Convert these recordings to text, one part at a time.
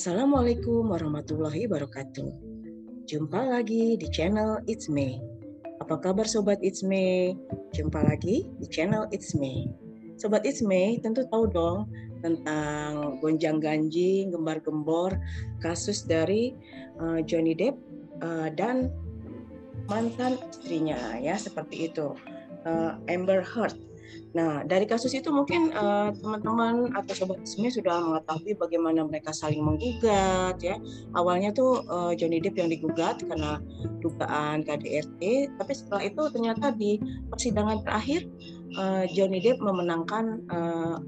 Assalamualaikum warahmatullahi wabarakatuh. Jumpa lagi di channel It's Me. Apa kabar Sobat It's Me? Jumpa lagi di channel It's Me. Sobat It's Me tentu tahu dong tentang gonjang ganjing, gembar gembor kasus dari uh, Johnny Depp uh, dan mantan istrinya ya seperti itu uh, Amber Heard Nah, dari kasus itu mungkin uh, teman-teman atau sobat resmi sudah mengetahui bagaimana mereka saling menggugat ya. Awalnya tuh uh, Johnny Depp yang digugat karena dugaan KDRT, tapi setelah itu ternyata di persidangan terakhir uh, Johnny Depp memenangkan uh,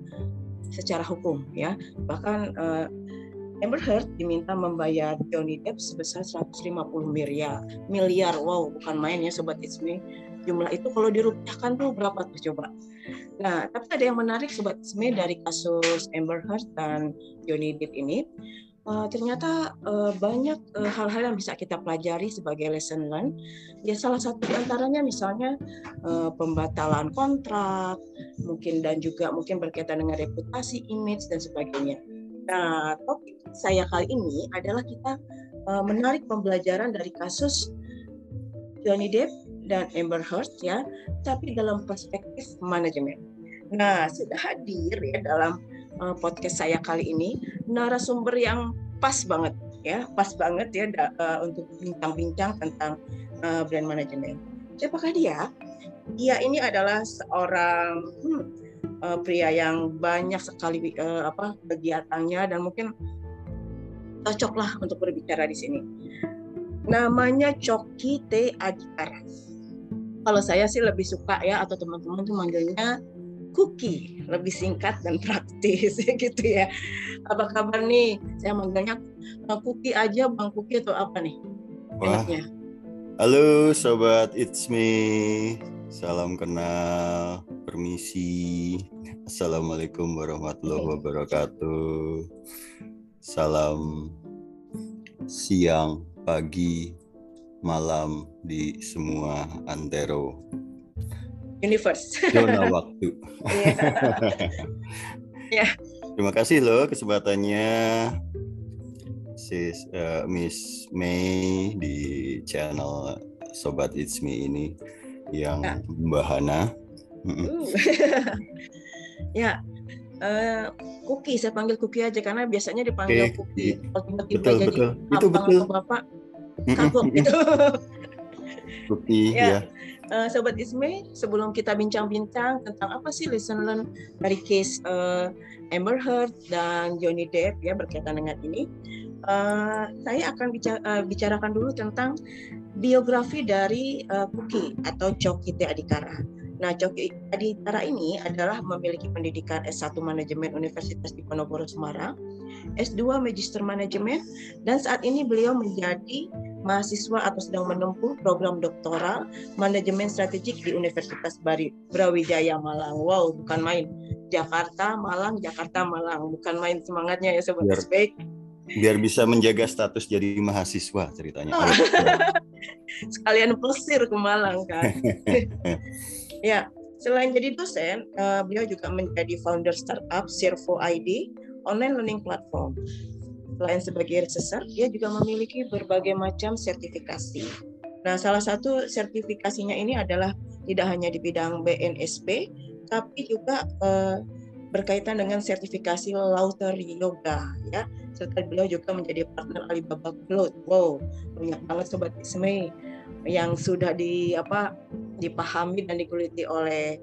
secara hukum ya. Bahkan uh, Amber Heard diminta membayar Johnny Depp sebesar 150 miliar. Miliar, wow, bukan main ya sobat Ismi. Jumlah itu kalau dirupiahkan tuh berapa tuh coba? Nah, tapi ada yang menarik sobat SME dari kasus Amber Heard dan Johnny Depp ini. Uh, ternyata uh, banyak eh, hal-hal yang bisa kita pelajari sebagai lesson learn. Ya salah satu antaranya misalnya uh, pembatalan kontrak, mungkin dan juga mungkin berkaitan dengan reputasi, image dan sebagainya. Nah, topik saya kali ini adalah kita uh, menarik pembelajaran dari kasus Johnny Depp dan Amber Heard ya, tapi dalam perspektif manajemen. Nah, sudah hadir ya dalam uh, podcast saya kali ini narasumber yang pas banget ya, pas banget ya uh, untuk bincang-bincang tentang uh, brand management. Siapakah dia? Dia ini adalah seorang hmm, uh, pria yang banyak sekali uh, apa kegiatannya dan mungkin cocoklah untuk berbicara di sini. Namanya Coki T Adhikara kalau saya sih lebih suka ya atau teman-teman tuh manggilnya cookie lebih singkat dan praktis gitu ya. Apa kabar nih? Saya manggilnya cookie aja bang cookie atau apa nih? Wah. enaknya halo sobat it's me. Salam kenal permisi. Assalamualaikum warahmatullahi wabarakatuh. Salam siang pagi malam di semua antero universe. Zona waktu. Iya. yeah. Terima kasih loh kesempatannya Sis uh, Miss May di channel Sobat It's Me ini yang ya. Mbahana. Uh. ya, uh, Cookie saya panggil Cookie aja karena biasanya dipanggil okay. Cookie. Kalau tiba-tiba jadi betul. Itu betul. Bapak kagok gitu. Bukti ya. ya. Uh, Sobat Isme, sebelum kita bincang-bincang tentang apa sih lesson learn dari case uh, Amber Heard dan Johnny Depp ya berkaitan dengan ini, uh, saya akan bicara, uh, bicarakan dulu tentang biografi dari uh, Kuki atau Coki T. Adikara. Nah, Coki Adikara ini adalah memiliki pendidikan S1 Manajemen Universitas Diponegoro Semarang, S2 Magister Manajemen, dan saat ini beliau menjadi mahasiswa atau sedang menempuh program doktoral manajemen strategik di Universitas Bari Brawijaya Malang. Wow, bukan main. Jakarta, Malang, Jakarta, Malang. Bukan main semangatnya ya sobat biar, baik. Biar bisa menjaga status jadi mahasiswa ceritanya. Oh. Sekalian pelesir ke Malang kan. ya, selain jadi dosen, uh, beliau juga menjadi founder startup Servo ID, online learning platform. Selain sebagai researcher, dia juga memiliki berbagai macam sertifikasi. Nah, salah satu sertifikasinya ini adalah tidak hanya di bidang BNSP, tapi juga eh, berkaitan dengan sertifikasi Lauter Yoga, ya. Serta beliau juga menjadi partner Alibaba Cloud. Wow, banyak banget sobat Isme yang sudah di apa dipahami dan dikuliti oleh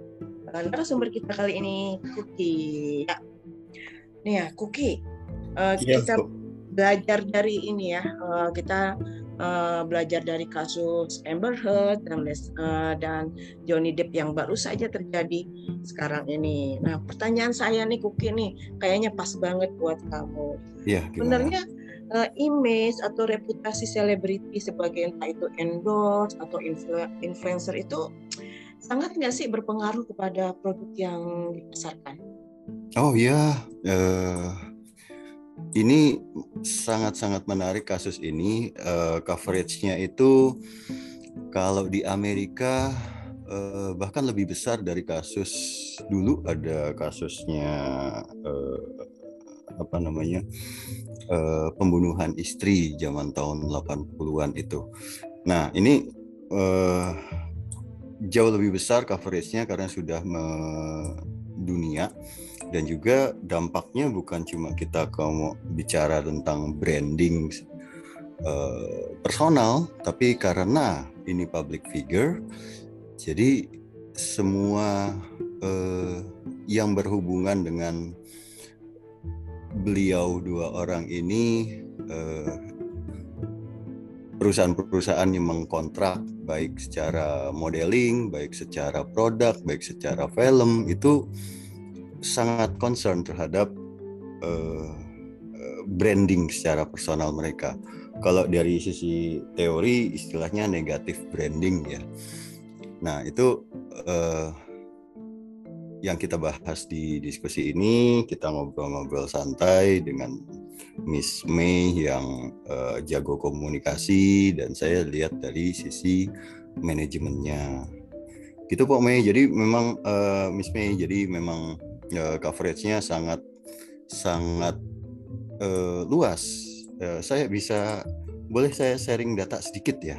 uh, narasumber kita kali ini, Kuki. Ya. Nih ya, Kuki. Uh, ya, kita belajar dari ini ya uh, kita uh, belajar dari kasus Amber Heard dan uh, dan Johnny Depp yang baru saja terjadi sekarang ini. Nah pertanyaan saya nih Kuki nih kayaknya pas banget buat kamu. Iya. Sebenarnya uh, image atau reputasi selebriti sebagai entah itu endorse atau influ influencer itu sangat nggak sih berpengaruh kepada produk yang dipasarkan? Oh ya. Uh ini sangat-sangat menarik kasus ini uh, coveragenya itu kalau di Amerika uh, bahkan lebih besar dari kasus dulu ada kasusnya uh, apa namanya uh, pembunuhan istri zaman tahun 80-an itu. Nah, ini uh, jauh lebih besar coveragenya karena sudah mendunia dan juga dampaknya bukan cuma kita kalau bicara tentang branding uh, personal, tapi karena ini public figure, jadi semua uh, yang berhubungan dengan beliau dua orang ini uh, perusahaan-perusahaan yang mengkontrak baik secara modeling, baik secara produk, baik secara film itu sangat concern terhadap uh, branding secara personal mereka. Kalau dari sisi teori istilahnya negatif branding ya. Nah itu uh, yang kita bahas di diskusi ini kita ngobrol-ngobrol santai dengan Miss May yang uh, jago komunikasi dan saya lihat dari sisi manajemennya. Gitu Pak May. Jadi memang uh, Miss May jadi memang uh, coveragenya sangat sangat uh, luas. Uh, saya bisa boleh saya sharing data sedikit ya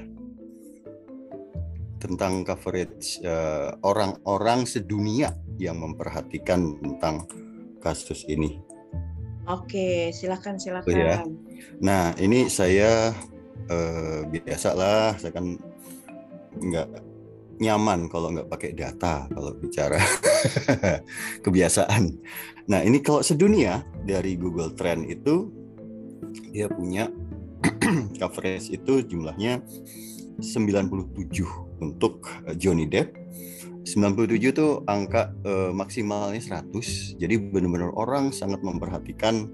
tentang coverage orang-orang uh, sedunia yang memperhatikan tentang kasus ini. Oke, silakan silakan. Oh, ya. Nah, ini saya eh, biasa lah, saya kan nggak nyaman kalau nggak pakai data kalau bicara kebiasaan. Nah, ini kalau sedunia dari Google Trend itu dia punya coverage itu jumlahnya 97 untuk Johnny Depp 97 itu angka uh, maksimalnya 100. Jadi benar-benar orang sangat memperhatikan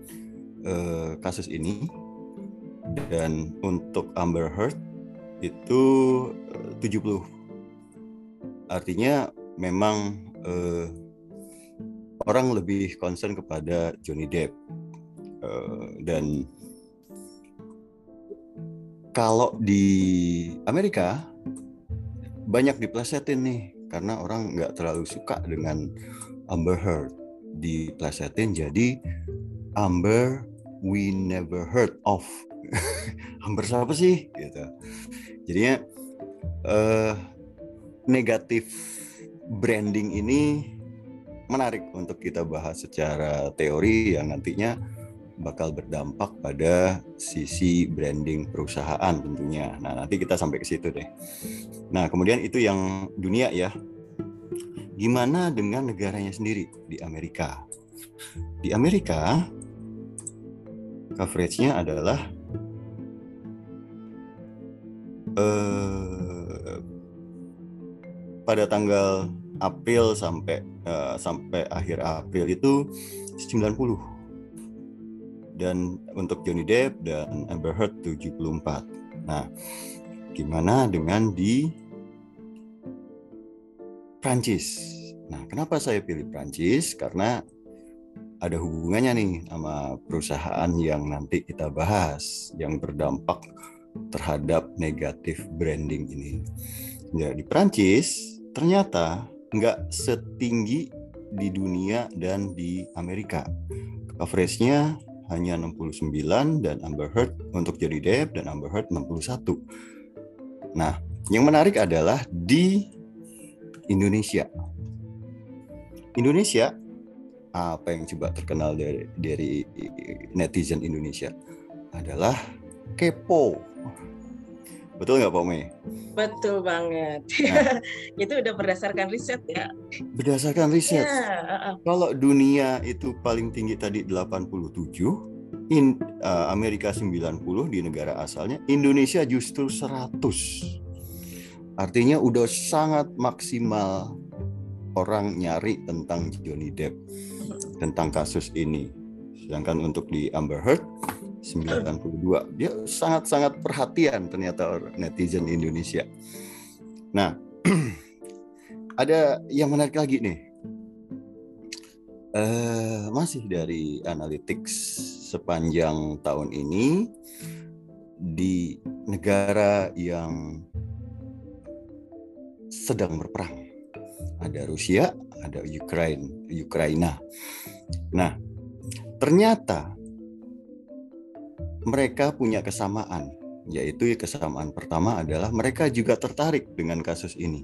uh, kasus ini. Dan untuk Amber Heard itu eh, uh, 70. Artinya memang uh, orang lebih concern kepada Johnny Depp. Uh, dan kalau di Amerika banyak diplesetin nih karena orang nggak terlalu suka dengan Amber Heard. Diplesetin jadi Amber we never heard of. Amber siapa sih? Gitu. Jadinya uh, negatif branding ini menarik untuk kita bahas secara teori yang nantinya bakal berdampak pada sisi branding perusahaan tentunya. Nah, nanti kita sampai ke situ deh. Nah, kemudian itu yang dunia ya. Gimana dengan negaranya sendiri di Amerika? Di Amerika coveragenya adalah eh, pada tanggal April sampai uh, sampai akhir April itu 90 dan untuk Johnny Depp dan Amber Heard 74. Nah, gimana dengan di Prancis? Nah, kenapa saya pilih Prancis? Karena ada hubungannya nih sama perusahaan yang nanti kita bahas yang berdampak terhadap negatif branding ini. Ya, di Prancis ternyata nggak setinggi di dunia dan di Amerika. Coveragenya hanya 69 dan Amber Heard untuk Johnny Depp dan Amber Heard 61. Nah, yang menarik adalah di Indonesia. Indonesia apa yang coba terkenal dari dari netizen Indonesia adalah kepo. Betul nggak Pak Mei? Betul banget. Nah, itu udah berdasarkan riset ya. Berdasarkan riset. Ya, uh, Kalau dunia itu paling tinggi tadi 87, in, uh, Amerika 90 di negara asalnya, Indonesia justru 100. Artinya udah sangat maksimal orang nyari tentang Johnny Depp, tentang kasus ini. Sedangkan untuk di Amber Heard 92. Dia sangat-sangat perhatian ternyata netizen Indonesia. Nah, ada yang menarik lagi nih. Uh, masih dari analytics sepanjang tahun ini di negara yang sedang berperang. Ada Rusia, ada Ukraina, Ukraina. Nah, ternyata mereka punya kesamaan, yaitu kesamaan pertama adalah mereka juga tertarik dengan kasus ini.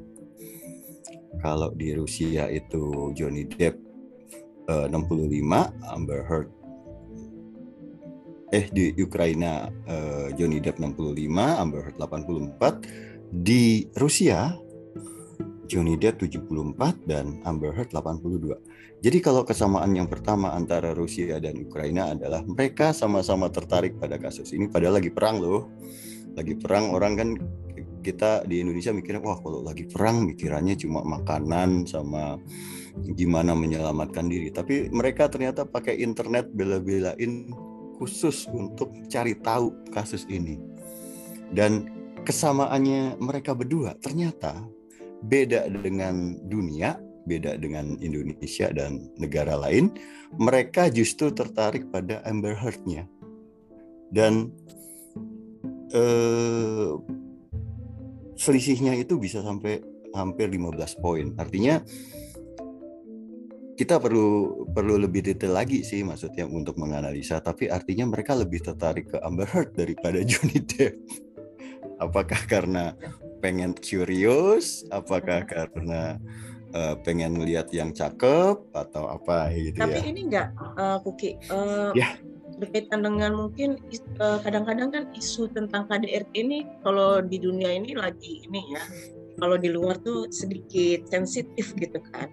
Kalau di Rusia itu Johnny Depp eh, 65, Amber Heard eh di Ukraina eh, Johnny Depp 65, Amber Heard 84, di Rusia Johnny Depp 74 dan Amber Heard 82. Jadi kalau kesamaan yang pertama antara Rusia dan Ukraina adalah mereka sama-sama tertarik pada kasus ini padahal lagi perang loh. Lagi perang orang kan kita di Indonesia mikirnya wah kalau lagi perang mikirannya cuma makanan sama gimana menyelamatkan diri. Tapi mereka ternyata pakai internet bela-belain khusus untuk cari tahu kasus ini. Dan kesamaannya mereka berdua ternyata beda dengan dunia, beda dengan Indonesia dan negara lain, mereka justru tertarik pada Amber Heard-nya. Dan eh, selisihnya itu bisa sampai hampir 15 poin. Artinya kita perlu perlu lebih detail lagi sih maksudnya untuk menganalisa tapi artinya mereka lebih tertarik ke Amber Heard daripada Johnny Depp. Apakah karena pengen curious apakah karena uh, pengen melihat yang cakep atau apa gitu tapi ya. ini enggak uh, Kuki uh, ya. berkaitan dengan mungkin kadang-kadang uh, kan isu tentang KDRT ini kalau di dunia ini lagi ini ya kalau di luar tuh sedikit sensitif gitu kan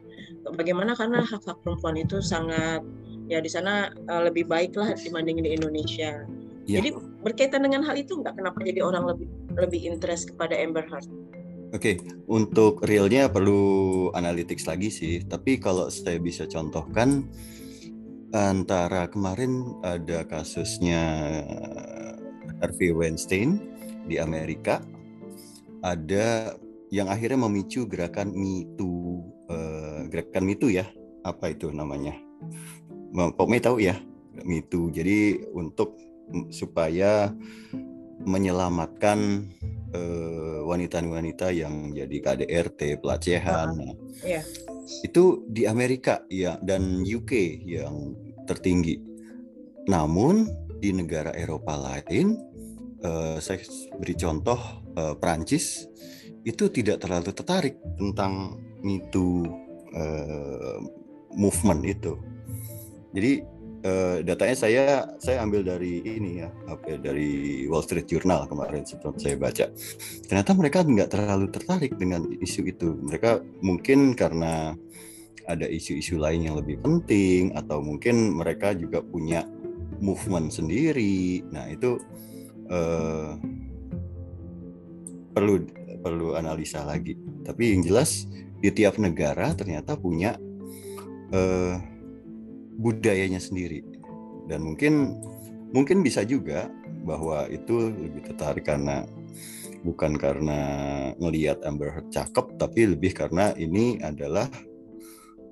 bagaimana karena hak hak perempuan itu sangat ya di sana uh, lebih baik lah dibanding di Indonesia Ya. Jadi berkaitan dengan hal itu nggak kenapa jadi orang lebih lebih interest kepada Amber Heard? Oke, okay. untuk realnya perlu analytics lagi sih. Tapi kalau saya bisa contohkan antara kemarin ada kasusnya Harvey Weinstein di Amerika, ada yang akhirnya memicu gerakan Me Too, uh, gerakan Me Too ya, apa itu namanya? Pokoknya tahu ya, Me Too. Jadi untuk supaya menyelamatkan wanita wanita-wanita yang jadi KDRT pelecehan. Uh, yeah. Itu di Amerika ya dan UK yang tertinggi. Namun di negara Eropa lain, uh, saya beri contoh uh, Prancis itu tidak terlalu tertarik tentang itu uh, movement itu. Jadi uh, datanya saya saya ambil dari ini ya apa ya, dari Wall Street Journal kemarin sempat saya baca. Ternyata mereka nggak terlalu tertarik dengan isu itu. Mereka mungkin karena ada isu-isu lain yang lebih penting atau mungkin mereka juga punya movement sendiri. Nah itu uh, perlu perlu analisa lagi. Tapi yang jelas di tiap negara ternyata punya uh, budayanya sendiri dan mungkin mungkin bisa juga bahwa itu lebih tertarik karena bukan karena ngelihat Amber Heard cakep tapi lebih karena ini adalah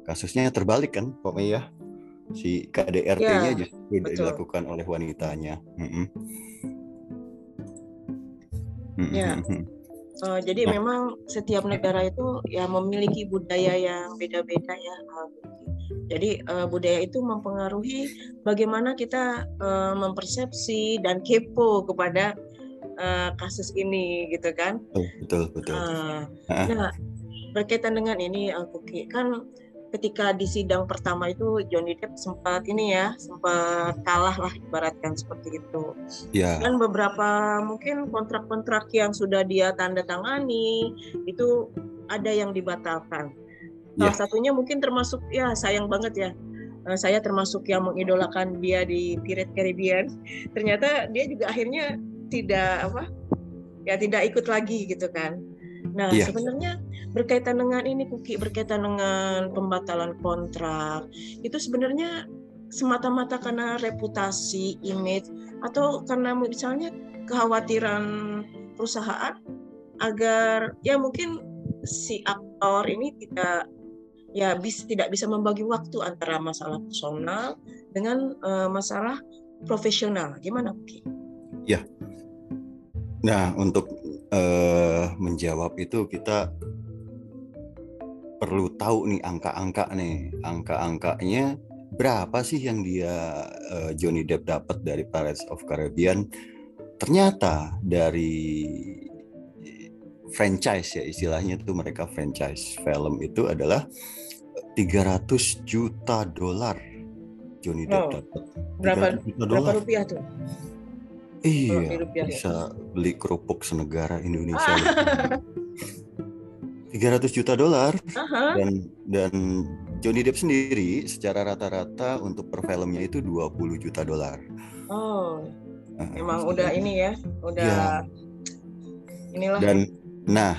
kasusnya terbalik kan Pak Mei ya si KDRT-nya ya, justru tidak dilakukan oleh wanitanya. Mm -hmm. Ya. Uh, jadi nah. memang setiap negara itu ya memiliki budaya yang beda-beda ya. Jadi uh, budaya itu mempengaruhi bagaimana kita uh, mempersepsi dan kepo kepada uh, kasus ini, gitu kan? Betul betul. Uh, nah berkaitan dengan ini, aku kan ketika di sidang pertama itu Johnny Depp sempat ini ya sempat kalah lah ibaratkan seperti itu. Yeah. Dan beberapa mungkin kontrak-kontrak yang sudah dia tanda tangani itu ada yang dibatalkan Salah yeah. satunya mungkin termasuk ya sayang banget ya. Uh, saya termasuk yang mengidolakan dia di Pirate Caribbean. Ternyata dia juga akhirnya tidak apa? Ya tidak ikut lagi gitu kan. Nah, yeah. sebenarnya berkaitan dengan ini Kuki berkaitan dengan pembatalan kontrak, itu sebenarnya semata-mata karena reputasi, image atau karena misalnya kekhawatiran perusahaan agar ya mungkin si aktor ini tidak ya bis, tidak bisa membagi waktu antara masalah personal dengan uh, masalah profesional. Gimana, Ki? Ya. Nah, untuk uh, menjawab itu kita perlu tahu nih angka-angka nih. Angka-angkanya berapa sih yang dia uh, Johnny Depp dapat dari Pirates of Caribbean? Ternyata dari franchise ya istilahnya itu mereka franchise film itu adalah 300 juta dolar Johnny Depp dapat. Berapa, berapa rupiah tuh? Iya, bisa beli kerupuk senegara Indonesia. 300 juta dolar uh-huh. dan dan Johnny Depp sendiri secara rata-rata untuk per filmnya itu 20 juta dolar. Oh. Nah, emang udah ini ya, udah ya. inilah. Dan nah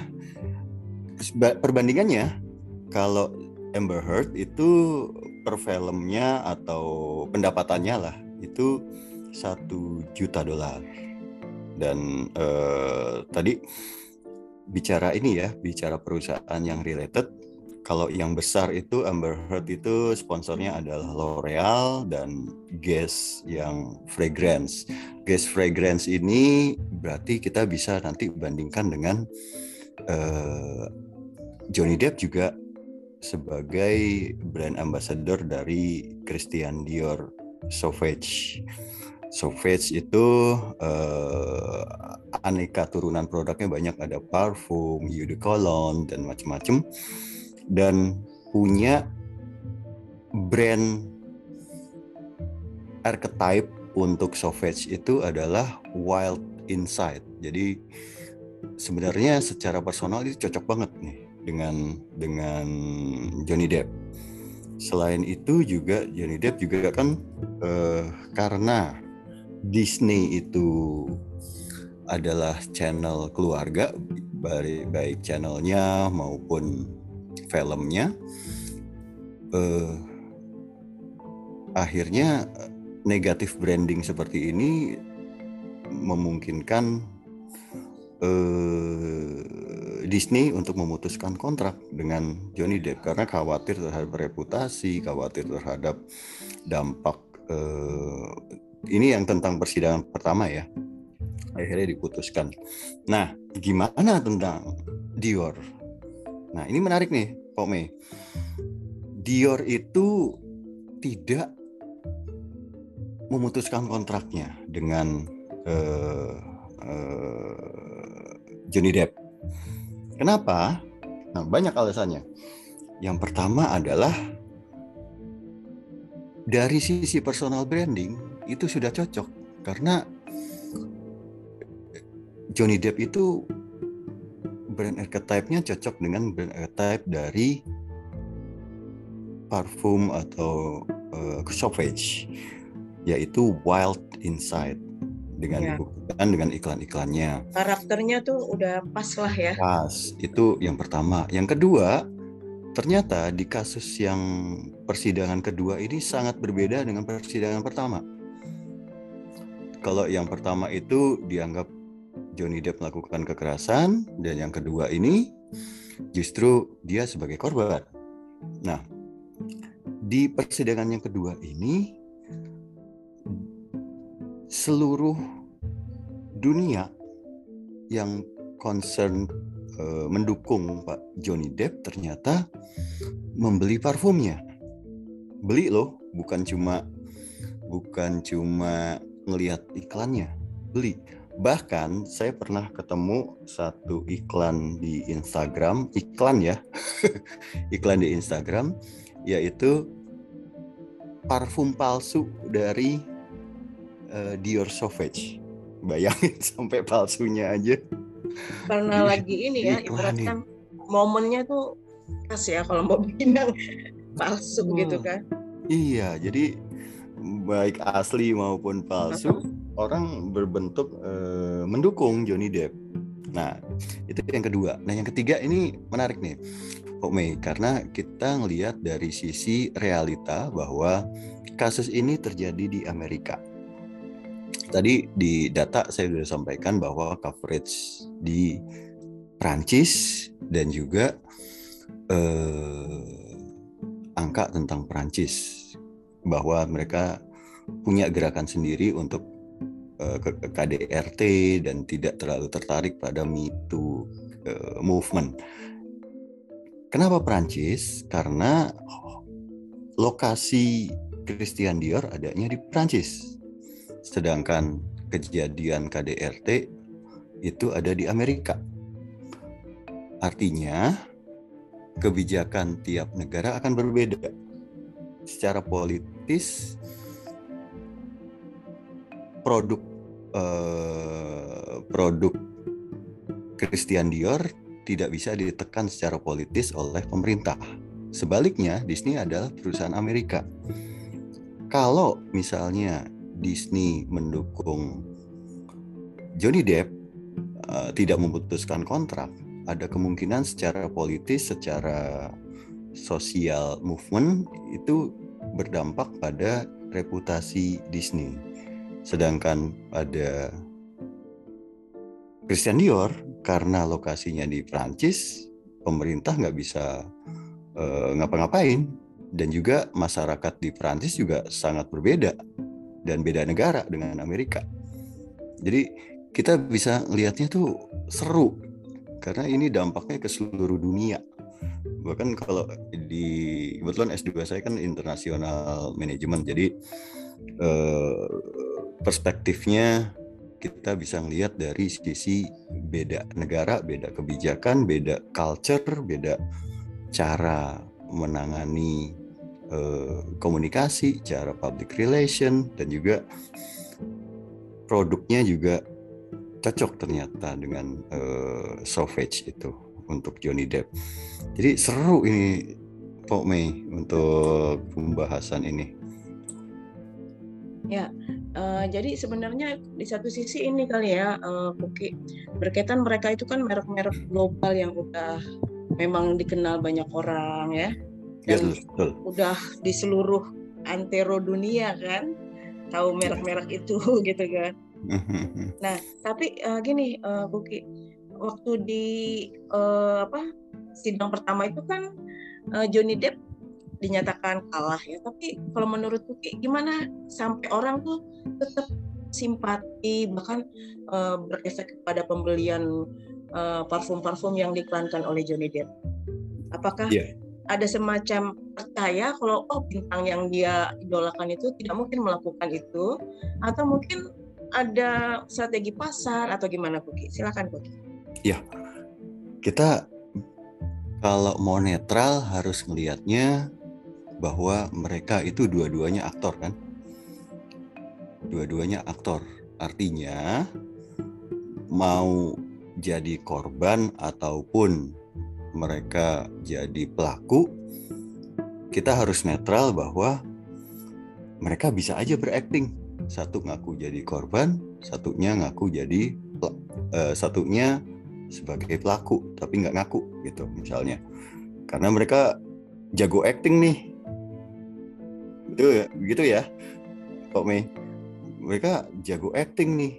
perbandingannya kalau Amber Heard itu per filmnya atau pendapatannya lah itu satu juta dolar dan uh, tadi bicara ini ya bicara perusahaan yang related kalau yang besar itu Amber Heard itu sponsornya adalah L'Oreal dan Guess yang fragrance. Guess fragrance ini berarti kita bisa nanti bandingkan dengan uh, Johnny Depp juga sebagai brand ambassador dari Christian Dior Sauvage. Sauvage itu uh, aneka turunan produknya banyak ada parfum, eau de cologne dan macam-macam dan punya brand archetype untuk Sauvage itu adalah wild inside. Jadi sebenarnya secara personal itu cocok banget nih dengan dengan Johnny Depp. Selain itu juga Johnny Depp juga kan uh, karena Disney itu adalah channel keluarga baik baik channelnya maupun filmnya eh, akhirnya negatif branding seperti ini memungkinkan eh, Disney untuk memutuskan kontrak dengan Johnny Depp karena khawatir terhadap reputasi, khawatir terhadap dampak eh, ini yang tentang persidangan pertama ya akhirnya diputuskan. Nah, gimana tentang Dior? Nah, ini menarik nih, Pak Mei. Dior itu tidak memutuskan kontraknya dengan uh, uh, Johnny Depp. Kenapa? Nah, banyak alasannya. Yang pertama adalah dari sisi personal branding itu sudah cocok karena Johnny Depp itu brand archetype-nya cocok dengan brand archetype dari parfum atau uh, sauvage yaitu wild inside dengan ya. dibuktikan dengan iklan-iklannya. Karakternya tuh udah pas lah ya. Pas, itu yang pertama. Yang kedua, ternyata di kasus yang persidangan kedua ini sangat berbeda dengan persidangan pertama kalau yang pertama itu dianggap Johnny Depp melakukan kekerasan dan yang kedua ini justru dia sebagai korban. Nah, di persidangan yang kedua ini seluruh dunia yang concern uh, mendukung Pak Johnny Depp ternyata membeli parfumnya. Beli loh, bukan cuma bukan cuma ngelihat iklannya beli bahkan saya pernah ketemu satu iklan di Instagram iklan ya iklan di Instagram yaitu parfum palsu dari uh, Dior Sauvage bayangin sampai palsunya aja karena Jadi, lagi ini ya ibaratkan momennya tuh pas ya kalau mau bilang palsu oh. gitu kan iya jadi baik asli maupun palsu orang berbentuk uh, mendukung Johnny Depp. Nah, itu yang kedua. Nah, yang ketiga ini menarik nih, Kok Mei, karena kita ngelihat dari sisi realita bahwa kasus ini terjadi di Amerika. Tadi di data saya sudah sampaikan bahwa coverage di Prancis dan juga eh, angka tentang Prancis bahwa mereka punya gerakan sendiri untuk ke, KDRT dan tidak terlalu tertarik pada Me uh, movement. Kenapa Prancis? Karena lokasi Christian Dior adanya di Prancis. Sedangkan kejadian KDRT itu ada di Amerika. Artinya kebijakan tiap negara akan berbeda. Secara politis produk eh, produk Christian Dior tidak bisa ditekan secara politis oleh pemerintah. Sebaliknya, Disney adalah perusahaan Amerika. Kalau misalnya Disney mendukung Johnny Depp uh, tidak memutuskan kontrak, ada kemungkinan secara politis, secara sosial movement itu berdampak pada reputasi Disney. Sedangkan pada Christian Dior karena lokasinya di Prancis, pemerintah nggak bisa uh, ngapa-ngapain. Dan juga masyarakat di Prancis juga sangat berbeda dan beda negara dengan Amerika. Jadi kita bisa lihatnya tuh seru karena ini dampaknya ke seluruh dunia. Bahkan kalau di kebetulan S2 saya kan internasional manajemen, jadi eh, perspektifnya kita bisa melihat dari sisi beda negara, beda kebijakan, beda culture, beda cara menangani eh, komunikasi, cara public relation dan juga produknya juga cocok ternyata dengan eh, Sauvage itu untuk Johnny Depp. Jadi seru ini Pok Mei untuk pembahasan ini. Ya, uh, jadi sebenarnya di satu sisi ini kali ya, uh, berkaitan mereka itu kan merek-merek global yang udah memang dikenal banyak orang ya, Ya, dan betul. udah di seluruh antero dunia kan, tahu merek-merek itu gitu kan. Nah, tapi uh, gini, uh, Buki, waktu di uh, apa sidang pertama itu kan uh, Johnny Depp dinyatakan kalah ya. Tapi kalau menurut Kuki gimana sampai orang tuh tetap simpati bahkan uh, berefek kepada pembelian uh, parfum-parfum yang diiklankan oleh Johnny Depp. Apakah yeah. Ada semacam percaya kalau oh bintang yang dia idolakan itu tidak mungkin melakukan itu atau mungkin ada strategi pasar atau gimana Kuki? Silakan Kuki. Ya. Kita kalau mau netral harus melihatnya bahwa mereka itu dua-duanya aktor kan dua-duanya aktor artinya mau jadi korban ataupun mereka jadi pelaku kita harus netral bahwa mereka bisa aja berakting. Satu ngaku jadi korban satunya ngaku jadi uh, satunya sebagai pelaku tapi nggak ngaku gitu misalnya. Karena mereka jago acting nih. Betul ya, begitu ya, Kok Mei. Mereka jago acting nih,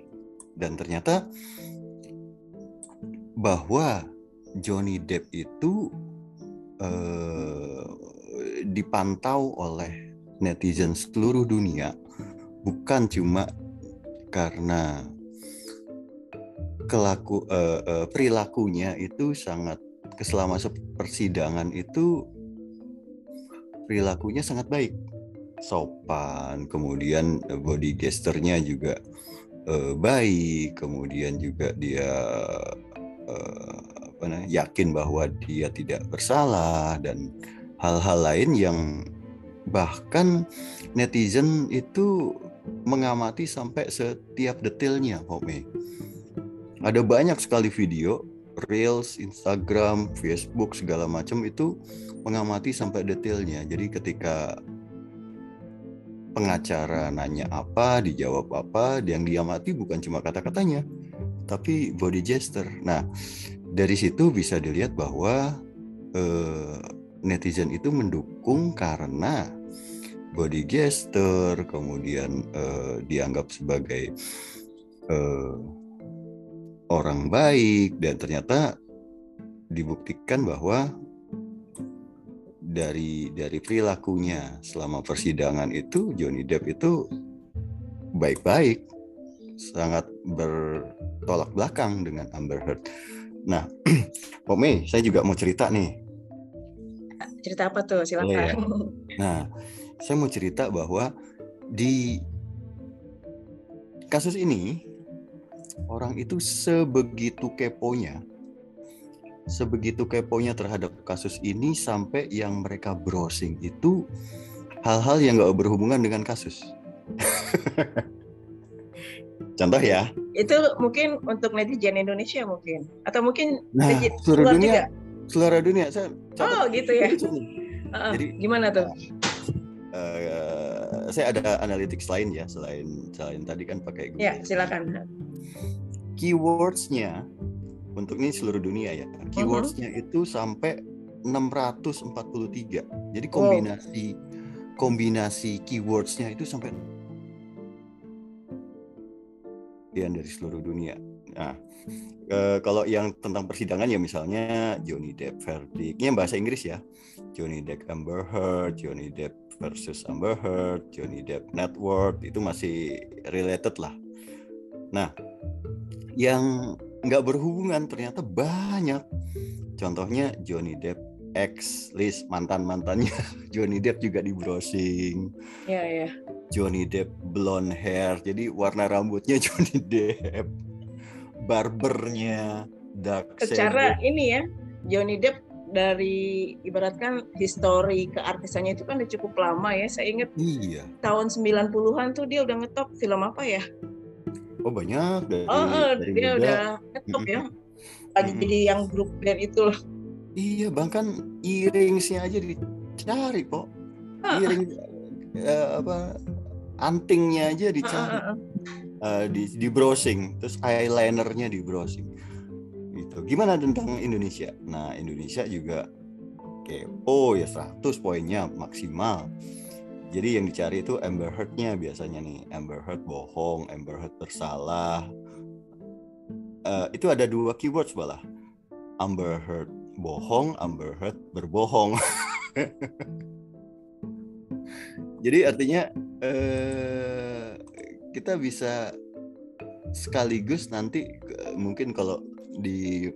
dan ternyata bahwa Johnny Depp itu eh, dipantau oleh netizen seluruh dunia, bukan cuma karena kelaku eh, eh, perilakunya itu sangat selama persidangan itu perilakunya sangat baik. Sopan, kemudian eh, body gesturnya juga uh, baik, kemudian juga dia namanya, yakin bahwa dia tidak bersalah dan hal-hal lain yang bahkan netizen itu mengamati sampai setiap detailnya, Home. Ada banyak sekali video, reels, Instagram, Facebook segala macam itu mengamati sampai detailnya. Jadi ketika pengacara nanya apa, dijawab apa, yang diamati bukan cuma kata-katanya, tapi body gesture. Nah, dari situ bisa dilihat bahwa eh, netizen itu mendukung karena body gesture, kemudian eh, dianggap sebagai eh, orang baik, dan ternyata dibuktikan bahwa dari dari perilakunya selama persidangan itu Johnny Depp itu baik-baik sangat bertolak belakang dengan Amber Heard. Nah, Pome, saya juga mau cerita nih. Cerita apa tuh? Silakan. Ya. Nah, saya mau cerita bahwa di kasus ini orang itu sebegitu keponya sebegitu keponya terhadap kasus ini sampai yang mereka browsing itu hal-hal yang nggak berhubungan dengan kasus. Contoh ya. Itu mungkin untuk netizen Indonesia mungkin atau mungkin nah, seluruh dunia. Juga? Seluruh dunia. Saya oh gitu ya. Uh, Jadi gimana tuh? Uh, saya ada analytics lain ya selain selain tadi kan pakai Google. Ya silakan. Keywordsnya untuk ini seluruh dunia ya. Uh-huh. Keywordsnya uh-huh. itu sampai 643. Jadi kombinasi wow. kombinasi keywordsnya itu sampai dari seluruh dunia. Nah, e, kalau yang tentang persidangan ya misalnya Johnny Depp verdict, ini bahasa Inggris ya. Johnny Depp Amber Heard, Johnny Depp versus Amber Heard, Johnny Depp net worth itu masih related lah. Nah, yang nggak berhubungan ternyata banyak contohnya Johnny Depp ex list mantan mantannya Johnny Depp juga di browsing ya ya Johnny Depp blonde hair jadi warna rambutnya Johnny Depp barbernya dark secara ini ya Johnny Depp dari ibaratkan histori keartisannya itu kan udah cukup lama ya. Saya ingat iya. tahun 90-an tuh dia udah ngetop film apa ya? Oh banyak dari, oh, oh dari dia muda. udah top ya. Lagi mm-hmm. jadi yang grup band itu loh. Iya bahkan earringsnya aja dicari kok. Earring uh, apa antingnya aja dicari. Uh, di di browsing terus eyelinernya di browsing gitu gimana tentang Indonesia nah Indonesia juga kepo ya 100 poinnya maksimal jadi yang dicari itu Amber Heard-nya biasanya nih. Amber Heard bohong, Amber Heard bersalah. Uh, itu ada dua keywords malah. Amber Heard bohong, Amber Heard berbohong. Jadi artinya uh, kita bisa sekaligus nanti mungkin kalau di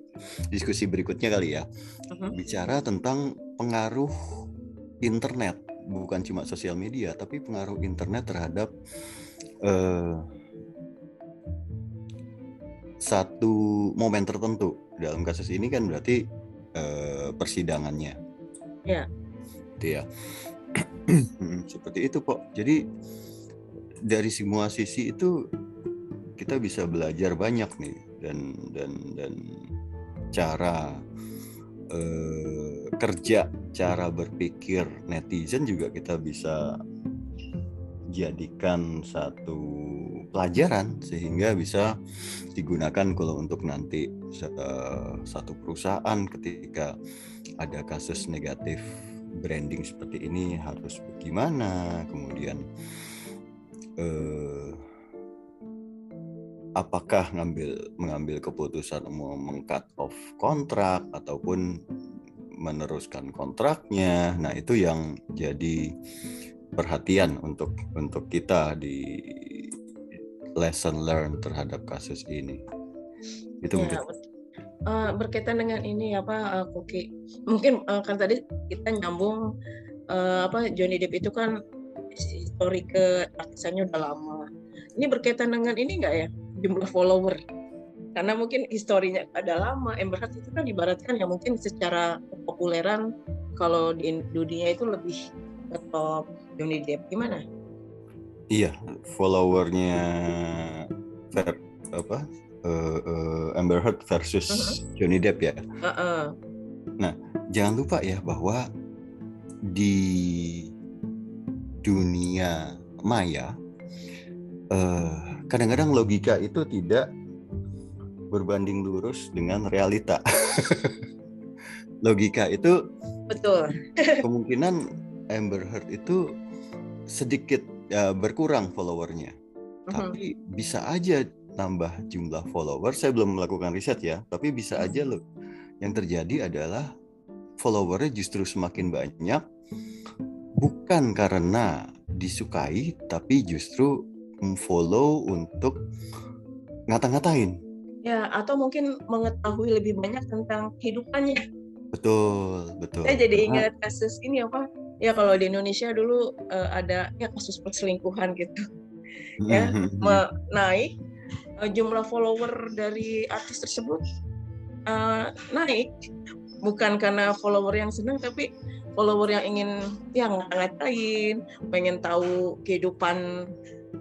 diskusi berikutnya kali ya uh -huh. bicara tentang pengaruh internet bukan cuma sosial media tapi pengaruh internet terhadap uh, satu momen tertentu dalam kasus ini kan berarti uh, persidangannya. Ya. Itu ya. Seperti itu kok jadi dari semua sisi itu kita bisa belajar banyak nih dan dan dan cara eh, kerja cara berpikir netizen juga kita bisa jadikan satu pelajaran sehingga bisa digunakan kalau untuk nanti satu perusahaan ketika ada kasus negatif branding seperti ini harus bagaimana kemudian eh, apakah ngambil mengambil keputusan mau mengcut off kontrak ataupun meneruskan kontraknya. Nah, itu yang jadi perhatian untuk untuk kita di lesson learn terhadap kasus ini. Itu ya, mungkin. Uh, berkaitan dengan ini apa uh, Koki mungkin uh, kan tadi kita nyambung uh, apa Johnny Depp itu kan histori ke artisannya udah lama ini berkaitan dengan ini enggak ya jumlah follower karena mungkin historinya ada lama Amber Heard itu kan ibaratkan ya mungkin secara populeran kalau di dunia itu lebih ke top Johnny Depp gimana? Iya followernya ver, apa uh, uh, Amber Heard versus uh -huh. Johnny Depp ya. Uh -uh. Nah jangan lupa ya bahwa di dunia maya kadang-kadang uh, logika itu tidak berbanding lurus dengan realita. Logika itu betul. kemungkinan Amber Heard itu sedikit ya, berkurang followernya, uh-huh. tapi bisa aja nambah jumlah follower. Saya belum melakukan riset ya, tapi bisa aja loh. Yang terjadi adalah followernya justru semakin banyak, bukan karena disukai, tapi justru follow untuk ngata-ngatain Ya, atau mungkin mengetahui lebih banyak tentang kehidupannya. Betul, betul. Saya jadi ingat kasus ini apa ya kalau di Indonesia dulu uh, ada ya kasus perselingkuhan gitu. Ya naik uh, jumlah follower dari artis tersebut uh, naik. Bukan karena follower yang senang tapi follower yang ingin yang ngatain pengen tahu kehidupan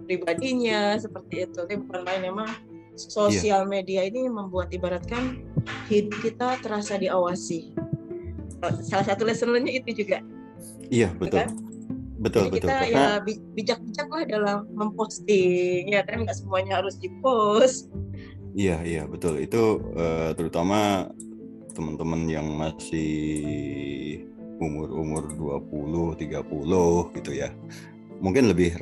pribadinya seperti itu. Tapi bukan main memang sosial yeah. media ini membuat ibaratkan hidup kita terasa diawasi. Salah satu lessonnya itu juga Iya betul. Kan? Betul Jadi betul. Kita Karena... ya bijak-bijak lah dalam memposting ya kan nggak semuanya harus dipost. Iya iya betul itu uh, terutama teman-teman yang masih umur-umur 20 30 gitu ya. Mungkin lebih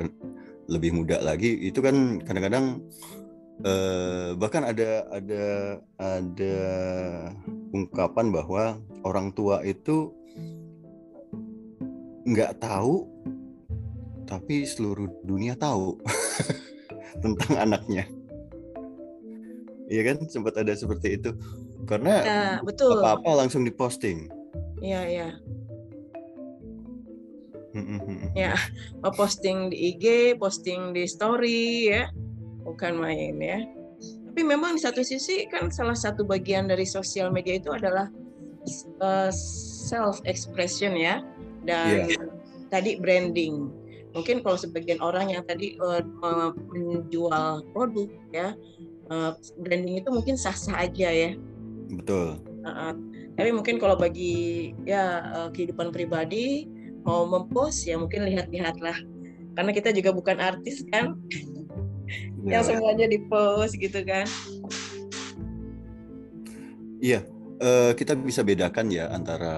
lebih muda lagi itu kan kadang-kadang uh, bahkan ada ada ada ungkapan bahwa orang tua itu nggak tahu tapi seluruh dunia tahu tentang anaknya Iya kan sempat ada seperti itu karena ya, betul. apa-apa langsung diposting. Iya iya. ya, posting di IG, posting di story ya, bukan main ya. Tapi memang di satu sisi kan salah satu bagian dari sosial media itu adalah uh, self expression ya dan yeah. tadi branding. Mungkin kalau sebagian orang yang tadi uh, menjual produk ya, uh, branding itu mungkin sah-sah aja ya. Betul. Uh, tapi mungkin kalau bagi ya uh, kehidupan pribadi mau mempost ya mungkin lihat-lihatlah. Karena kita juga bukan artis kan. Yeah. yang semuanya dipost gitu kan. Iya, uh, kita bisa bedakan ya antara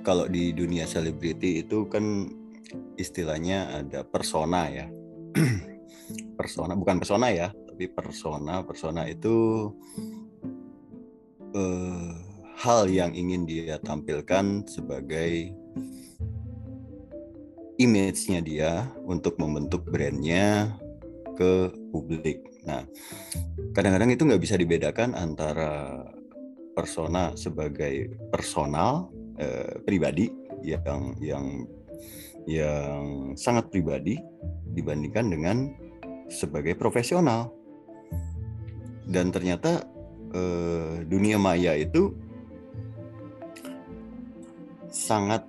kalau di dunia selebriti itu kan istilahnya ada persona ya. persona bukan persona ya, tapi persona. Persona itu uh, hal yang ingin dia tampilkan sebagai image-nya dia untuk membentuk brandnya ke publik. Nah, kadang-kadang itu nggak bisa dibedakan antara persona sebagai personal eh, pribadi yang yang yang sangat pribadi dibandingkan dengan sebagai profesional dan ternyata eh, dunia maya itu sangat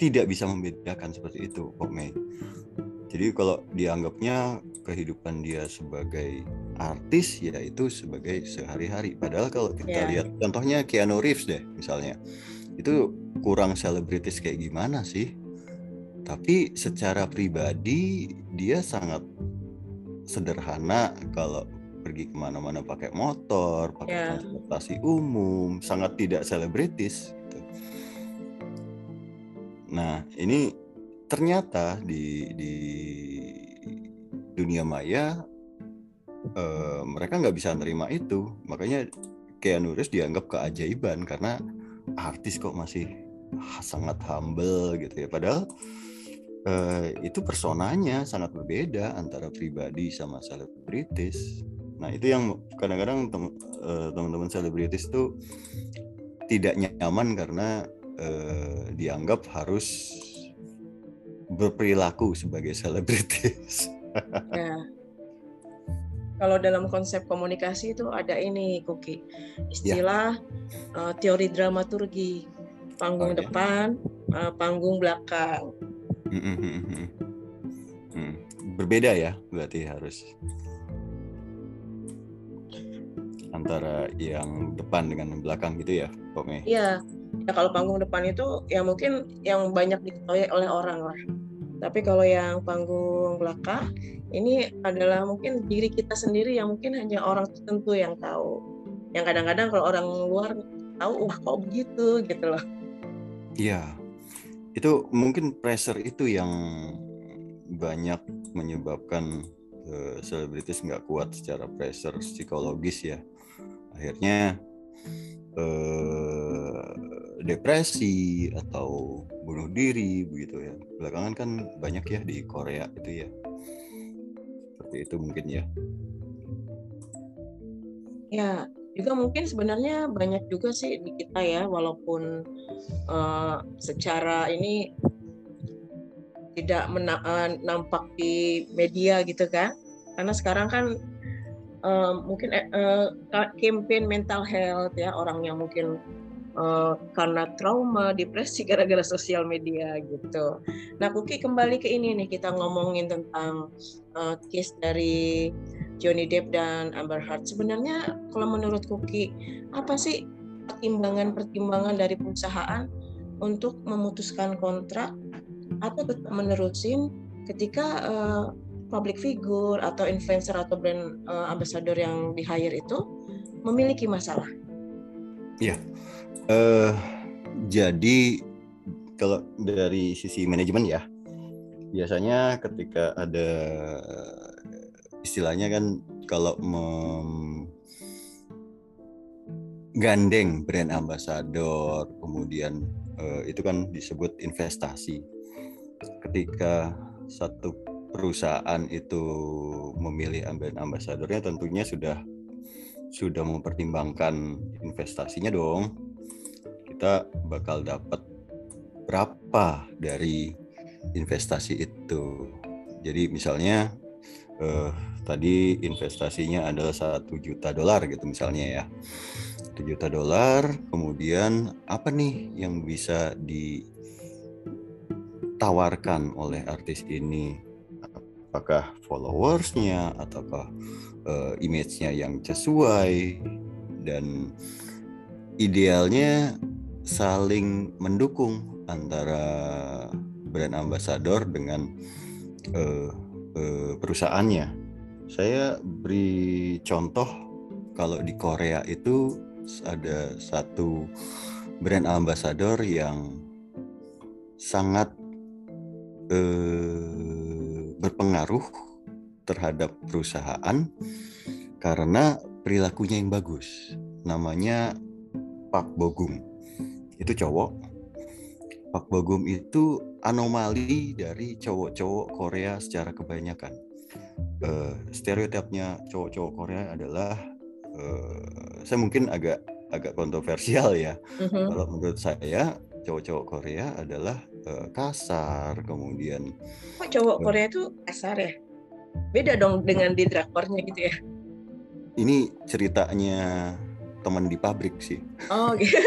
tidak bisa membedakan seperti itu Kok Mei. Jadi kalau dianggapnya kehidupan dia sebagai artis ya itu sebagai sehari-hari. Padahal kalau kita yeah. lihat contohnya Keanu Reeves deh misalnya itu kurang selebritis kayak gimana sih tapi secara pribadi dia sangat sederhana kalau pergi ke mana-mana pakai motor, pakai yeah. transportasi umum, sangat tidak selebritis. Gitu. Nah ini ternyata di di dunia maya uh, mereka nggak bisa nerima itu, makanya Keanu Reeves dianggap keajaiban karena artis kok masih sangat humble gitu ya. Padahal uh, itu personanya sangat berbeda antara pribadi sama selebritis. Nah itu yang kadang-kadang eh, teman-teman selebritis itu tidak nyaman karena uh, dianggap harus berperilaku sebagai selebritis. Ya kalau dalam konsep komunikasi itu ada ini Koki istilah ya. uh, teori dramaturgi. Panggung oh, depan uh, panggung belakang. Hmm, hmm, hmm, berbeda ya berarti harus antara yang depan dengan yang belakang gitu ya Pak Mei? Iya. Ya kalau panggung depan itu ya mungkin yang banyak diketahui oleh orang lah tapi kalau yang panggung belakang ini adalah mungkin diri kita sendiri yang mungkin hanya orang tertentu yang tahu. Yang kadang-kadang kalau orang luar tahu, wah kok begitu gitu loh. Iya, itu mungkin pressure itu yang banyak menyebabkan eh, selebritis uh, nggak kuat secara pressure psikologis ya. Akhirnya uh, depresi atau bunuh diri begitu ya. Belakangan kan banyak ya di Korea itu ya seperti itu mungkin ya. Ya, juga mungkin sebenarnya banyak juga sih di kita ya walaupun uh, secara ini tidak mena uh, nampak di media gitu kan karena sekarang kan uh, mungkin uh, campaign mental health ya orang yang mungkin uh, karena trauma, depresi gara-gara sosial media gitu. Nah, Kuki kembali ke ini nih kita ngomongin tentang uh, case dari Johnny Depp dan Amber Heard. Sebenarnya kalau menurut Kuki, apa sih pertimbangan-pertimbangan dari perusahaan untuk memutuskan kontrak atau tetap menerusin ketika uh, public figure atau influencer atau brand uh, ambassador yang di hire itu memiliki masalah? Iya. Uh, jadi kalau dari sisi manajemen ya, biasanya ketika ada istilahnya kan kalau menggandeng brand ambassador kemudian uh, itu kan disebut investasi. Ketika satu perusahaan itu memilih brand ambasadornya tentunya sudah sudah mempertimbangkan investasinya dong kita bakal dapat berapa dari investasi itu. Jadi misalnya uh, tadi investasinya adalah satu juta dolar gitu misalnya ya. Satu juta dolar kemudian apa nih yang bisa ditawarkan oleh artis ini? Apakah followersnya ataukah uh, image-nya yang sesuai? Dan idealnya saling mendukung antara brand ambassador dengan uh, uh, perusahaannya saya beri contoh kalau di Korea itu ada satu brand ambassador yang sangat eh, berpengaruh terhadap perusahaan karena perilakunya yang bagus. Namanya Pak Bogum. Itu cowok. Pak Bogum itu anomali dari cowok-cowok Korea secara kebanyakan uh, stereotipnya cowok-cowok Korea adalah uh, saya mungkin agak agak kontroversial ya. Uh-huh. Kalau menurut saya cowok-cowok Korea adalah uh, kasar, kemudian kok cowok Korea itu kasar ya? Beda dong dengan di drakornya gitu ya. Ini ceritanya teman di pabrik sih. Oh, gitu.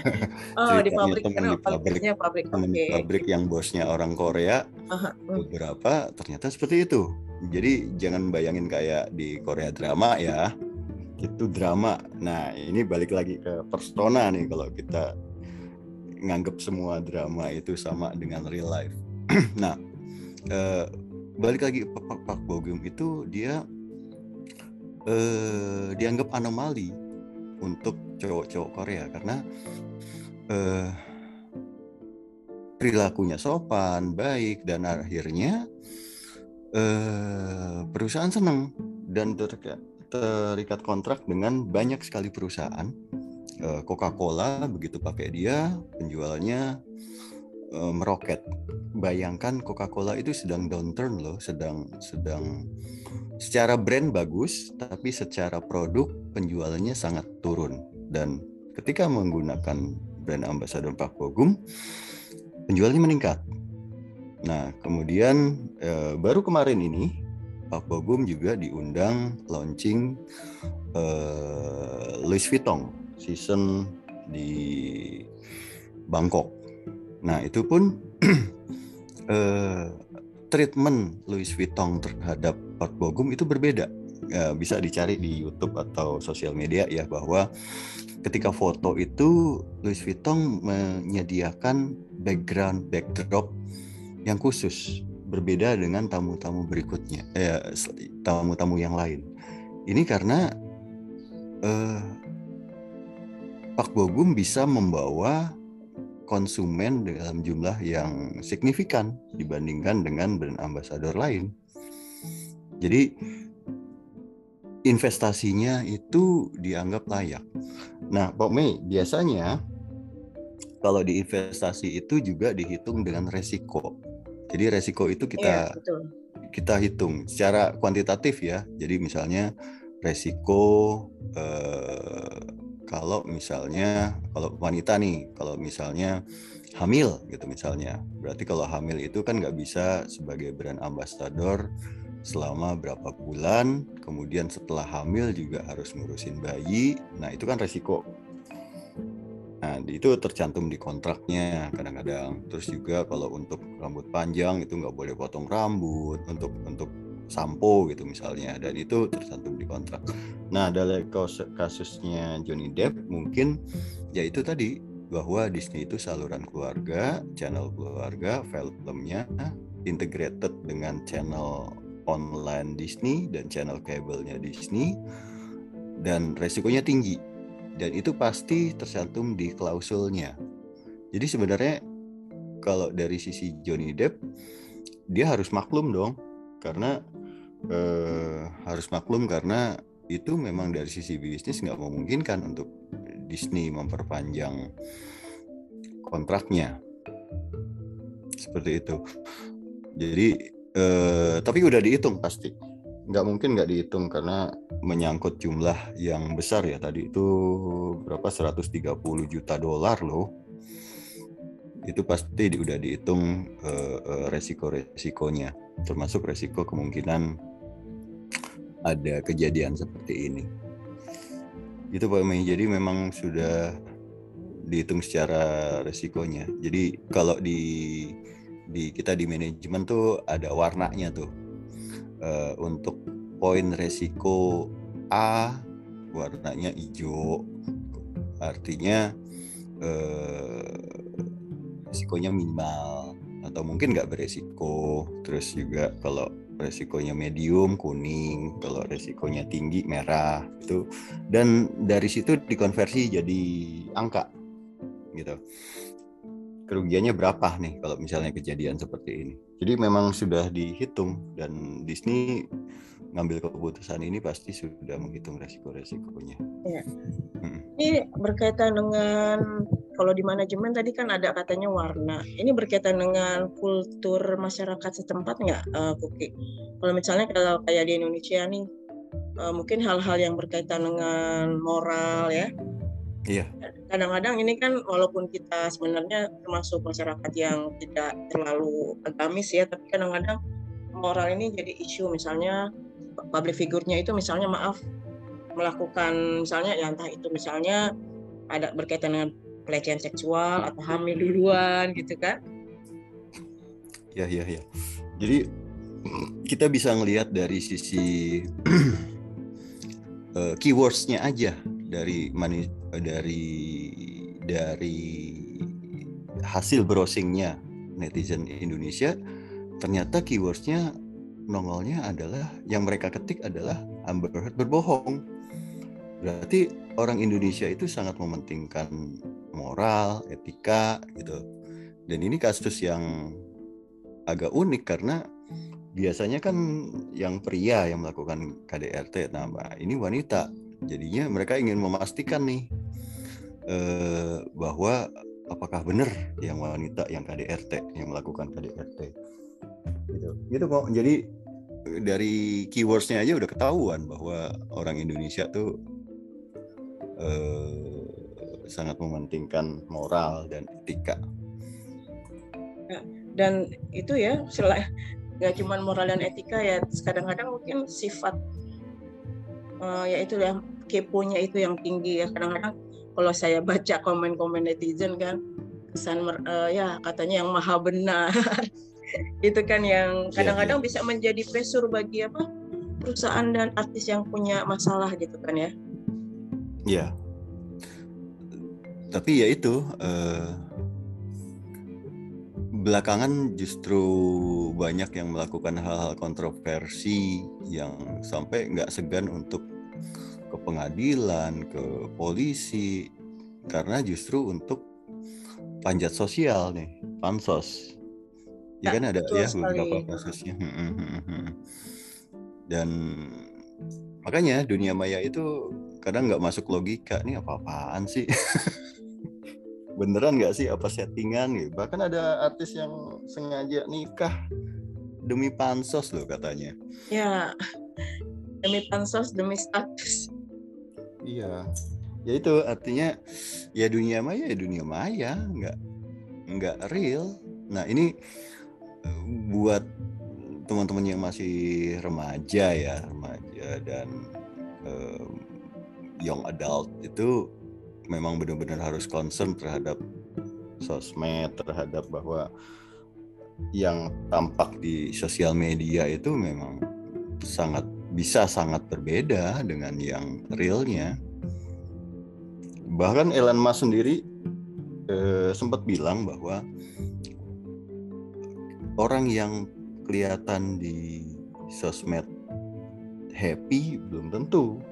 oh di pabrik teman di pabrik, pabrik. teman okay. di pabrik yang bosnya orang Korea. Uh-huh. Beberapa ternyata seperti itu. Jadi jangan bayangin kayak di Korea drama ya. Itu drama. Nah, ini balik lagi ke persona nih kalau kita nganggap semua drama itu sama dengan real life. nah, eh, balik lagi Pak Pak Bogum itu dia eh, dianggap anomali untuk cowok-cowok Korea karena eh, perilakunya sopan, baik dan akhirnya eh, perusahaan senang dan terikat, kontrak dengan banyak sekali perusahaan. Eh, Coca-Cola begitu pakai dia penjualannya eh, meroket. Bayangkan Coca-Cola itu sedang downturn loh, sedang sedang secara brand bagus, tapi secara produk penjualannya sangat turun. Dan ketika menggunakan brand ambassador Pak Bogum, penjualannya meningkat. Nah, kemudian eh, baru kemarin ini Pak Bogum juga diundang launching eh, Louis Vuitton season di Bangkok. Nah, itu pun eh, treatment Louis Vuitton terhadap Park Bogum itu berbeda. Ya, bisa dicari di YouTube atau sosial media ya bahwa ketika foto itu Louis Vuitton menyediakan background backdrop yang khusus berbeda dengan tamu-tamu berikutnya, eh, tamu-tamu yang lain. Ini karena eh, Pak Bogum bisa membawa konsumen dalam jumlah yang signifikan dibandingkan dengan brand ambassador lain. Jadi investasinya itu dianggap layak. Nah, Pak Mei, biasanya kalau di investasi itu juga dihitung dengan resiko. Jadi resiko itu kita ya, kita hitung secara kuantitatif ya. Jadi misalnya resiko eh, kalau misalnya kalau wanita nih kalau misalnya hamil gitu misalnya. Berarti kalau hamil itu kan nggak bisa sebagai brand ambassador selama berapa bulan. Kemudian setelah hamil juga harus ngurusin bayi. Nah itu kan resiko. Nah itu tercantum di kontraknya kadang-kadang. Terus juga kalau untuk rambut panjang itu nggak boleh potong rambut. Untuk untuk sampo gitu misalnya dan itu tercantum di kontrak. Nah dalam kasusnya Johnny Depp mungkin ya itu tadi bahwa Disney itu saluran keluarga, channel keluarga, filmnya integrated dengan channel online Disney dan channel kabelnya Disney dan resikonya tinggi dan itu pasti tercantum di klausulnya. Jadi sebenarnya kalau dari sisi Johnny Depp dia harus maklum dong karena eh, harus maklum karena itu memang dari sisi bisnis nggak memungkinkan untuk Disney memperpanjang kontraknya. Seperti itu. Jadi eh, tapi udah dihitung pasti. Nggak mungkin nggak dihitung karena menyangkut jumlah yang besar ya. Tadi itu berapa? 130 juta dolar loh. Itu pasti udah dihitung uh, uh, resiko-resikonya. Termasuk resiko kemungkinan ada kejadian seperti ini. Itu Pak Mei. Jadi memang sudah dihitung secara resikonya. Jadi kalau di di kita di manajemen tuh ada warnanya tuh. Uh, untuk poin resiko A warnanya hijau. Artinya uh, resikonya minimal atau mungkin nggak beresiko. Terus juga kalau resikonya medium kuning, kalau resikonya tinggi merah itu dan dari situ dikonversi jadi angka gitu. Kerugiannya berapa nih kalau misalnya kejadian seperti ini. Jadi memang sudah dihitung dan Disney ngambil keputusan ini pasti sudah menghitung resiko-resikonya. Ya. Hmm. Ini berkaitan dengan kalau di manajemen tadi kan ada katanya warna. Ini berkaitan dengan kultur masyarakat setempat nggak, uh, Kuki? Kalau misalnya kalau kayak di Indonesia nih, uh, mungkin hal-hal yang berkaitan dengan moral ya. Iya. Kadang-kadang ini kan walaupun kita sebenarnya termasuk masyarakat yang tidak terlalu agamis ya, tapi kadang-kadang moral ini jadi isu misalnya public figure-nya itu misalnya maaf melakukan misalnya ya entah itu misalnya ada berkaitan dengan pelecehan seksual atau hamil duluan gitu kan. Ya ya ya. Jadi kita bisa ngelihat dari sisi uh, keywordsnya aja dari mani, dari dari hasil browsingnya netizen Indonesia. Ternyata keywordsnya nongolnya adalah yang mereka ketik adalah Amber Heard berbohong berarti orang Indonesia itu sangat mementingkan moral, etika gitu. Dan ini kasus yang agak unik karena biasanya kan yang pria yang melakukan KDRT, nah ini wanita. Jadinya mereka ingin memastikan nih eh, bahwa apakah benar yang wanita yang KDRT yang melakukan KDRT. Gitu, gitu kok. Jadi dari keywordsnya aja udah ketahuan bahwa orang Indonesia tuh eh, sangat mementingkan moral dan etika. Ya, dan itu ya selain nggak cuma moral dan etika ya kadang-kadang mungkin sifat uh, ya itu ya keponya itu yang tinggi ya kadang-kadang kalau saya baca komen-komen netizen kan kesan uh, ya katanya yang maha benar itu kan yang iya, kadang-kadang ya, ya. bisa menjadi pressure bagi apa perusahaan dan artis yang punya masalah gitu kan ya. Iya tapi ya itu uh, belakangan justru banyak yang melakukan hal-hal kontroversi yang sampai nggak segan untuk ke pengadilan, ke polisi, karena justru untuk panjat sosial nih, pansos. Ya, kan ada ya beberapa kasusnya. Dan makanya dunia maya itu kadang nggak masuk logika nih apa-apaan sih. beneran nggak sih apa settingan gitu? Bahkan ada artis yang sengaja nikah demi pansos loh katanya. Ya demi pansos demi status. Iya. Ya itu artinya ya dunia maya ya dunia maya. Nggak nggak real. Nah ini buat teman-teman yang masih remaja ya remaja dan um, young adult itu memang benar-benar harus concern terhadap sosmed terhadap bahwa yang tampak di sosial media itu memang sangat bisa sangat berbeda dengan yang realnya. Bahkan Elon Musk sendiri eh, sempat bilang bahwa orang yang kelihatan di sosmed happy belum tentu.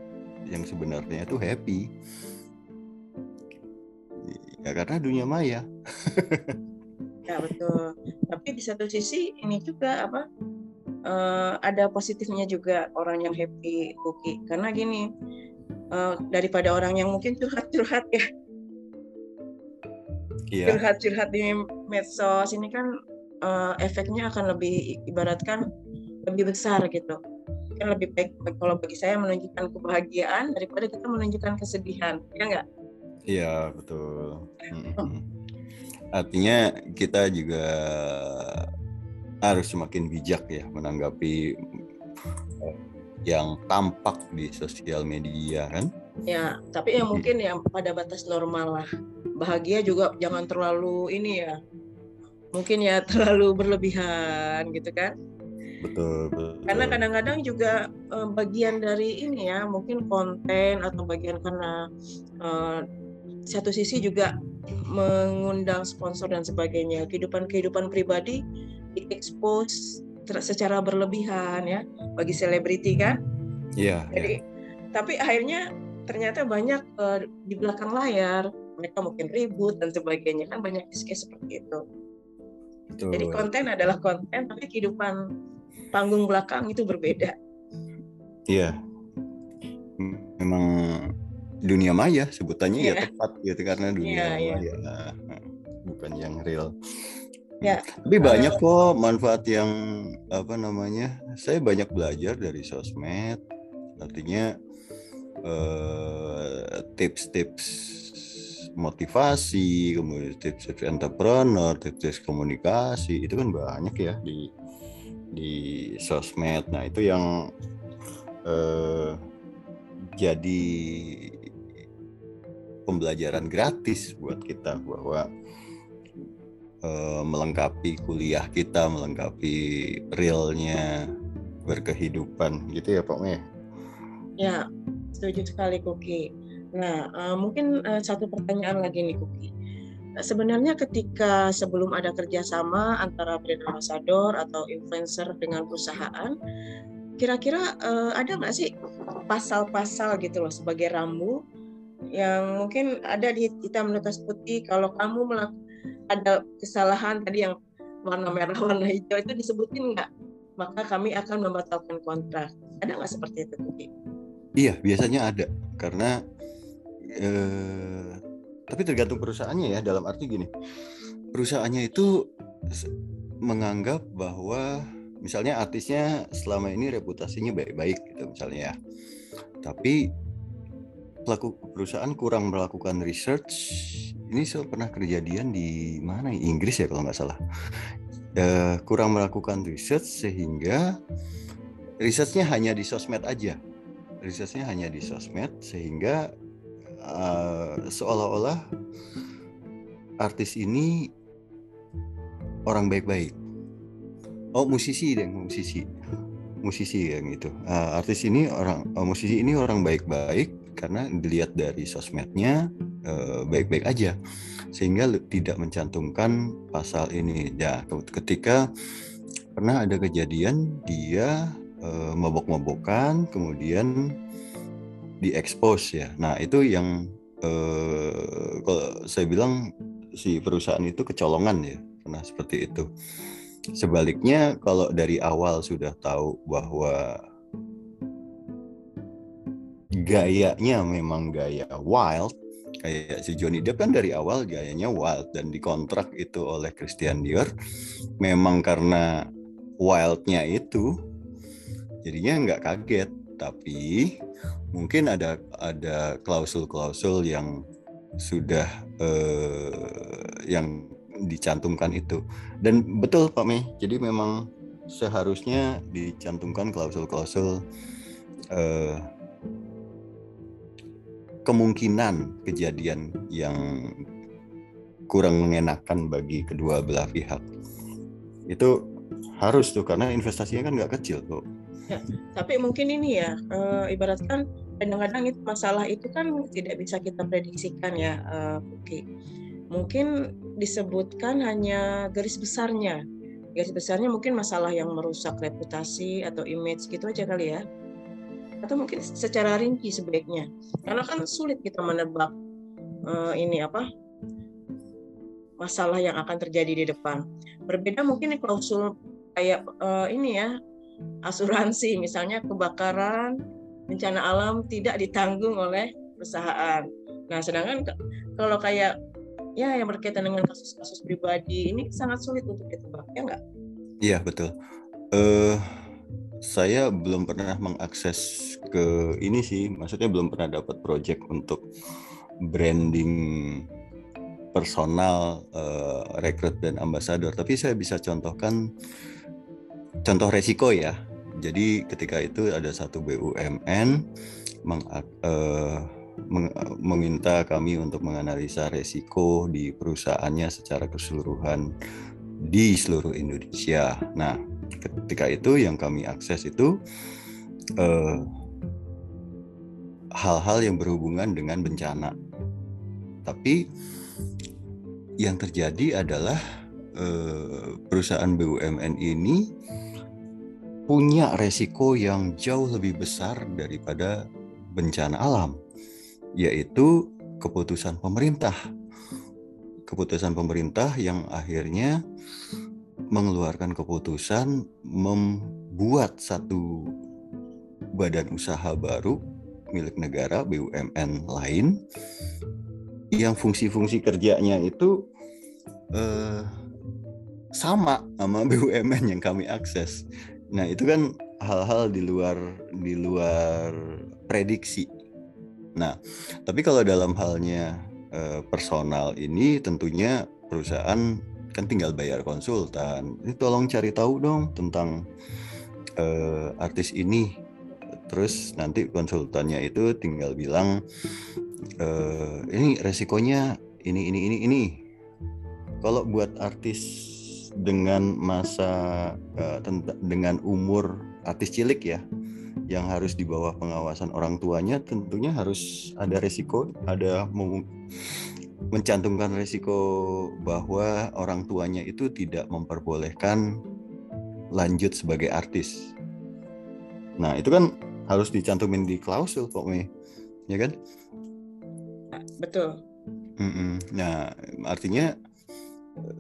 Yang sebenarnya itu happy. Ya karena dunia maya. Ya betul. Tapi di satu sisi ini juga apa uh, ada positifnya juga orang yang happy Uki. Karena gini uh, daripada orang yang mungkin curhat-curhat ya. Yeah. curhat-curhat di medsos ini kan uh, efeknya akan lebih ibaratkan lebih besar gitu. Kan lebih baik kalau bagi saya menunjukkan kebahagiaan daripada kita menunjukkan kesedihan ya enggak iya betul. Artinya kita juga harus semakin bijak ya menanggapi eh, yang tampak di sosial media kan? Ya tapi yang mungkin yang pada batas normal lah. Bahagia juga jangan terlalu ini ya mungkin ya terlalu berlebihan gitu kan? Betul, betul. karena kadang-kadang juga uh, bagian dari ini ya mungkin konten atau bagian karena uh, satu sisi juga mengundang sponsor dan sebagainya. Kehidupan kehidupan pribadi diekspos secara berlebihan ya bagi selebriti kan? Iya yeah, jadi yeah. tapi akhirnya ternyata banyak uh, di belakang layar mereka mungkin ribut dan sebagainya. Kan banyak case seperti itu Betul. Jadi konten adalah konten, tapi kehidupan panggung belakang itu berbeda. Iya, memang dunia maya sebutannya yeah. ya iya. tepat gitu karena dunia yeah, iya. maya, yeah. bukan yang real. Ya. Tapi banyak kok manfaat yang apa namanya. Saya banyak belajar dari sosmed. Artinya eh, tips-tips motivasi, kemudian tips-tips entrepreneur, tips-tips komunikasi itu kan banyak ya di di sosmed. Nah itu yang eh, jadi pembelajaran gratis buat kita bahwa eh, melengkapi kuliah kita, melengkapi realnya berkehidupan gitu ya Pak Meh. Ya, setuju sekali Kuki Nah, uh, mungkin uh, satu pertanyaan lagi nih, Kuki. Sebenarnya ketika sebelum ada kerjasama antara brand ambassador atau influencer dengan perusahaan, kira-kira uh, ada nggak sih pasal-pasal gitu loh sebagai rambu yang mungkin ada di hitam di putih kalau kamu melakukan ada kesalahan tadi yang warna merah warna hijau itu disebutin nggak maka kami akan membatalkan kontrak ada nggak seperti itu Kuki? Iya biasanya ada karena eh, tapi tergantung perusahaannya ya dalam arti gini. Perusahaannya itu menganggap bahwa misalnya artisnya selama ini reputasinya baik-baik gitu misalnya ya. Tapi pelaku perusahaan kurang melakukan research. Ini saya pernah kejadian di mana? Inggris ya kalau nggak salah. Uh, kurang melakukan research sehingga risetnya hanya di sosmed aja. Risetnya hanya di sosmed sehingga uh, seolah-olah artis ini orang baik-baik. Oh musisi deh musisi, musisi yang itu. Uh, artis ini orang uh, musisi ini orang baik-baik karena dilihat dari sosmednya uh, baik-baik aja, sehingga tidak mencantumkan pasal ini. Ya ketika pernah ada kejadian dia uh, mabok-mabokan, kemudian diekspos ya. Nah itu yang eh, kalau saya bilang si perusahaan itu kecolongan ya, pernah seperti itu. Sebaliknya kalau dari awal sudah tahu bahwa gayanya memang gaya wild, kayak si Johnny Depp kan dari awal gayanya wild dan dikontrak itu oleh Christian Dior memang karena wildnya itu jadinya nggak kaget tapi mungkin ada ada klausul-klausul yang sudah eh, yang dicantumkan itu. Dan betul Pak Mei. Jadi memang seharusnya dicantumkan klausul-klausul eh, kemungkinan kejadian yang kurang mengenakan bagi kedua belah pihak. Itu harus tuh karena investasinya kan nggak kecil tuh. Ya, tapi mungkin ini ya e, ibaratkan kadang-kadang itu masalah itu kan tidak bisa kita prediksikan ya, Oke. Mungkin disebutkan hanya garis besarnya. Garis besarnya mungkin masalah yang merusak reputasi atau image gitu aja kali ya atau mungkin secara rinci sebaiknya karena kan sulit kita menebak uh, ini apa masalah yang akan terjadi di depan berbeda mungkin klausul kayak uh, ini ya asuransi misalnya kebakaran bencana alam tidak ditanggung oleh perusahaan. Nah sedangkan kalau kayak ya yang berkaitan dengan kasus-kasus pribadi ini sangat sulit untuk ditebak ya enggak iya betul. Uh saya belum pernah mengakses ke ini sih, maksudnya belum pernah dapat project untuk branding personal, uh, rekrut dan ambasador. Tapi saya bisa contohkan contoh resiko ya. Jadi ketika itu ada satu BUMN meng, uh, meng, meminta kami untuk menganalisa resiko di perusahaannya secara keseluruhan di seluruh Indonesia. Nah, ketika itu yang kami akses itu eh, hal-hal yang berhubungan dengan bencana. Tapi yang terjadi adalah uh, perusahaan BUMN ini punya resiko yang jauh lebih besar daripada bencana alam, yaitu keputusan pemerintah. Keputusan pemerintah yang akhirnya mengeluarkan keputusan membuat satu badan usaha baru milik negara BUMN lain yang fungsi-fungsi kerjanya itu eh, sama sama BUMN yang kami akses. Nah itu kan hal-hal di luar di luar prediksi. Nah tapi kalau dalam halnya eh, personal ini tentunya perusahaan kan tinggal bayar konsultan. Ini tolong cari tahu dong tentang uh, artis ini. Terus nanti konsultannya itu tinggal bilang uh, ini resikonya ini ini ini ini. Kalau buat artis dengan masa uh, dengan umur artis cilik ya yang harus di bawah pengawasan orang tuanya tentunya harus ada resiko ada mencantumkan risiko bahwa orang tuanya itu tidak memperbolehkan lanjut sebagai artis. Nah, itu kan harus dicantumin di klausul kok, Me. Ya kan? Betul. Mm-mm. Nah, artinya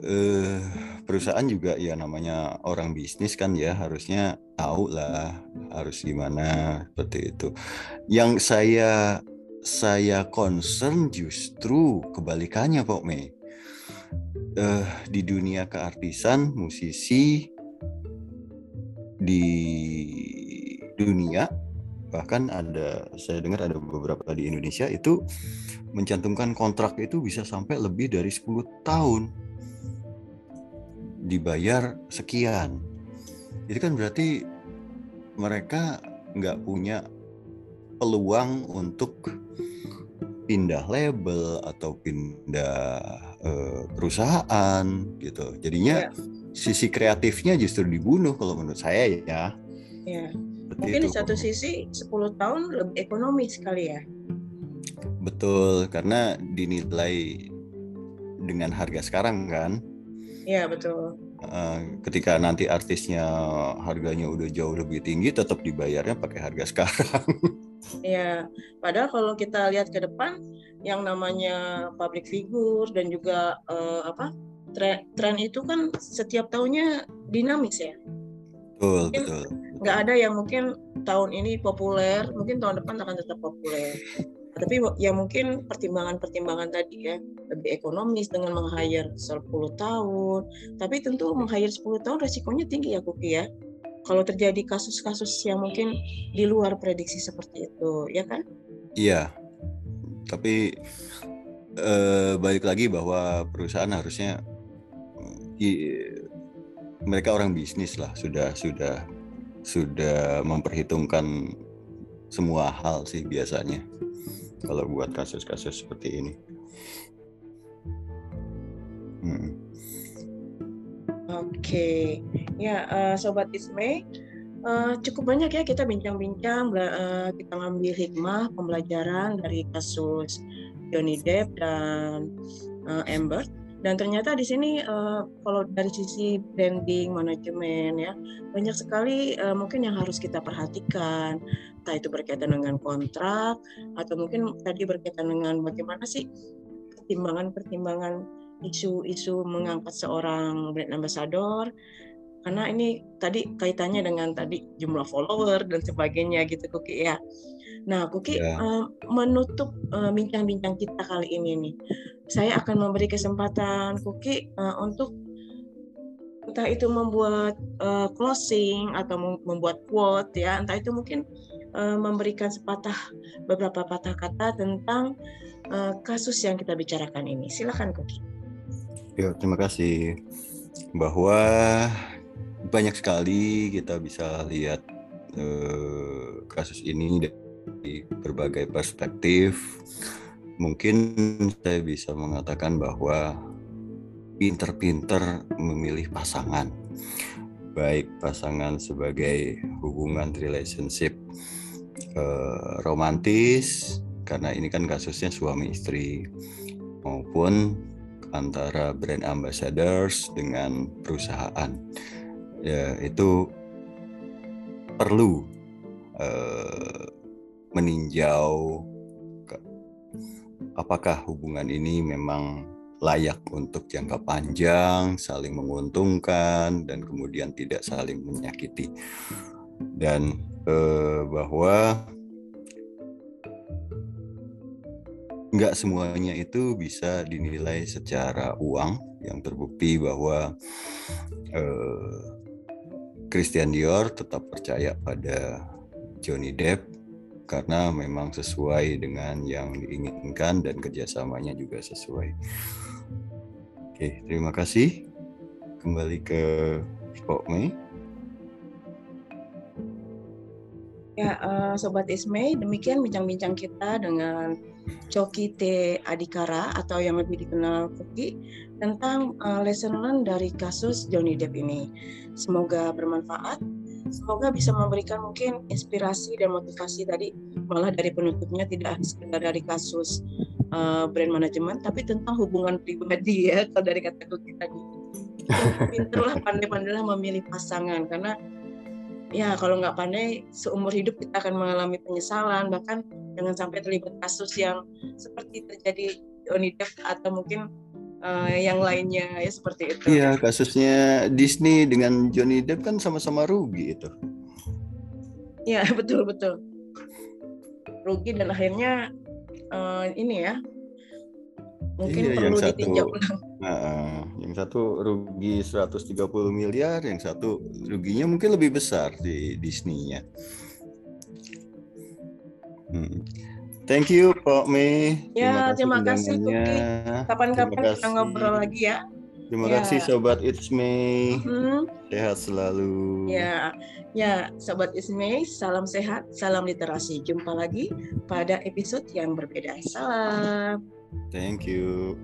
eh, perusahaan juga ya namanya orang bisnis kan ya harusnya tahu lah harus gimana seperti itu. Yang saya saya concern justru kebalikannya Pak Mei. Uh, di dunia keartisan, musisi di dunia bahkan ada saya dengar ada beberapa di Indonesia itu mencantumkan kontrak itu bisa sampai lebih dari 10 tahun dibayar sekian. Jadi kan berarti mereka nggak punya peluang untuk pindah label atau pindah uh, perusahaan gitu. Jadinya yeah. sisi kreatifnya justru dibunuh kalau menurut saya ya. Ya. Mungkin itu. di satu sisi 10 tahun lebih ekonomis sekali ya. Betul, karena dinilai dengan harga sekarang kan. Iya, betul. Uh, ketika nanti artisnya harganya udah jauh lebih tinggi tetap dibayarnya pakai harga sekarang. Ya, padahal kalau kita lihat ke depan yang namanya public figure dan juga uh, apa tren, tren itu kan setiap tahunnya dinamis ya. Betul, mungkin betul. Nggak ada yang mungkin tahun ini populer, mungkin tahun depan akan tetap populer. Tapi ya mungkin pertimbangan-pertimbangan tadi ya lebih ekonomis dengan meng-hire 10 tahun. Tapi tentu meng-hire 10 tahun resikonya tinggi ya Kuki ya kalau terjadi kasus-kasus yang mungkin di luar prediksi seperti itu, ya kan? Iya, tapi eh, balik lagi bahwa perusahaan harusnya i, mereka orang bisnis lah, sudah sudah sudah memperhitungkan semua hal sih biasanya kalau buat kasus-kasus seperti ini. Hmm. Oke, ya uh, sobat Isme, uh, cukup banyak ya kita bincang-bincang, uh, kita ngambil hikmah pembelajaran dari kasus Johnny Depp dan uh, Amber. Dan ternyata di sini uh, kalau dari sisi branding, manajemen ya banyak sekali uh, mungkin yang harus kita perhatikan. Entah itu berkaitan dengan kontrak atau mungkin tadi berkaitan dengan bagaimana sih pertimbangan-pertimbangan isu-isu mengangkat seorang brand ambassador karena ini tadi kaitannya dengan tadi jumlah follower dan sebagainya gitu Kuki ya. Nah, Kuki ya. uh, menutup uh, bincang-bincang kita kali ini nih. Saya akan memberi kesempatan Kuki uh, untuk entah itu membuat uh, closing atau membuat quote ya, entah itu mungkin uh, memberikan sepatah beberapa patah kata tentang uh, kasus yang kita bicarakan ini. Silakan Kuki. Ya, terima kasih. Bahwa banyak sekali kita bisa lihat eh, kasus ini dari berbagai perspektif. Mungkin saya bisa mengatakan bahwa pinter-pinter memilih pasangan, baik pasangan sebagai hubungan relationship eh, romantis, karena ini kan kasusnya suami istri, maupun antara brand ambassadors dengan perusahaan ya itu perlu uh, meninjau apakah hubungan ini memang layak untuk jangka panjang, saling menguntungkan dan kemudian tidak saling menyakiti. Dan uh, bahwa nggak semuanya itu bisa dinilai secara uang. Yang terbukti bahwa eh, Christian Dior tetap percaya pada Johnny Depp karena memang sesuai dengan yang diinginkan dan kerjasamanya juga sesuai. Oke, terima kasih. Kembali ke Pok Mei. Ya, uh, Sobat Ismay, demikian bincang-bincang kita dengan Coki T. Adikara atau yang lebih dikenal Koki tentang uh, lesson learned dari kasus Johnny Depp ini. Semoga bermanfaat, semoga bisa memberikan mungkin inspirasi dan motivasi tadi malah dari penutupnya tidak sekedar dari kasus uh, brand manajemen tapi tentang hubungan pribadi ya kalau dari kata Koki tadi. Pinterlah pandai-pandailah memilih pasangan karena ya kalau nggak pandai seumur hidup kita akan mengalami penyesalan bahkan jangan sampai terlibat kasus yang seperti terjadi Depp atau mungkin uh, yang lainnya ya seperti itu. Iya kasusnya Disney dengan Johnny Depp kan sama-sama rugi itu. Iya betul betul rugi dan akhirnya uh, ini ya mungkin iya, perlu yang ditinjau ulang. Nah, yang satu rugi 130 miliar, yang satu ruginya mungkin lebih besar di Disney-nya. Hmm. Thank you, Pak Mei. Ya, terima kasih, Kuki. Kapan-kapan kita ngobrol lagi ya. Terima ya. kasih Sobat It's Me. Hmm. Sehat selalu. Ya, ya Sobat It's Me, salam sehat, salam literasi. Jumpa lagi pada episode yang berbeda. Salam. Thank you.